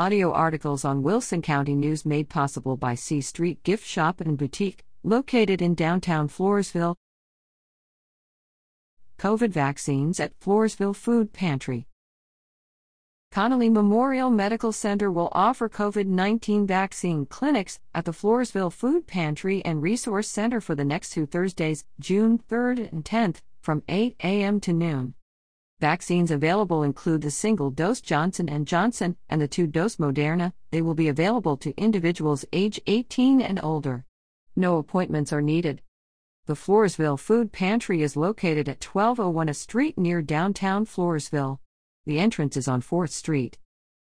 Audio articles on Wilson County News made possible by C Street Gift Shop and Boutique, located in downtown Floresville. COVID vaccines at Floresville Food Pantry. Connally Memorial Medical Center will offer COVID 19 vaccine clinics at the Floresville Food Pantry and Resource Center for the next two Thursdays, June 3rd and 10th, from 8 a.m. to noon. Vaccines available include the single dose Johnson & Johnson and the two dose Moderna. They will be available to individuals age 18 and older. No appointments are needed. The Floresville Food Pantry is located at 1201 A Street near downtown Floresville. The entrance is on 4th Street.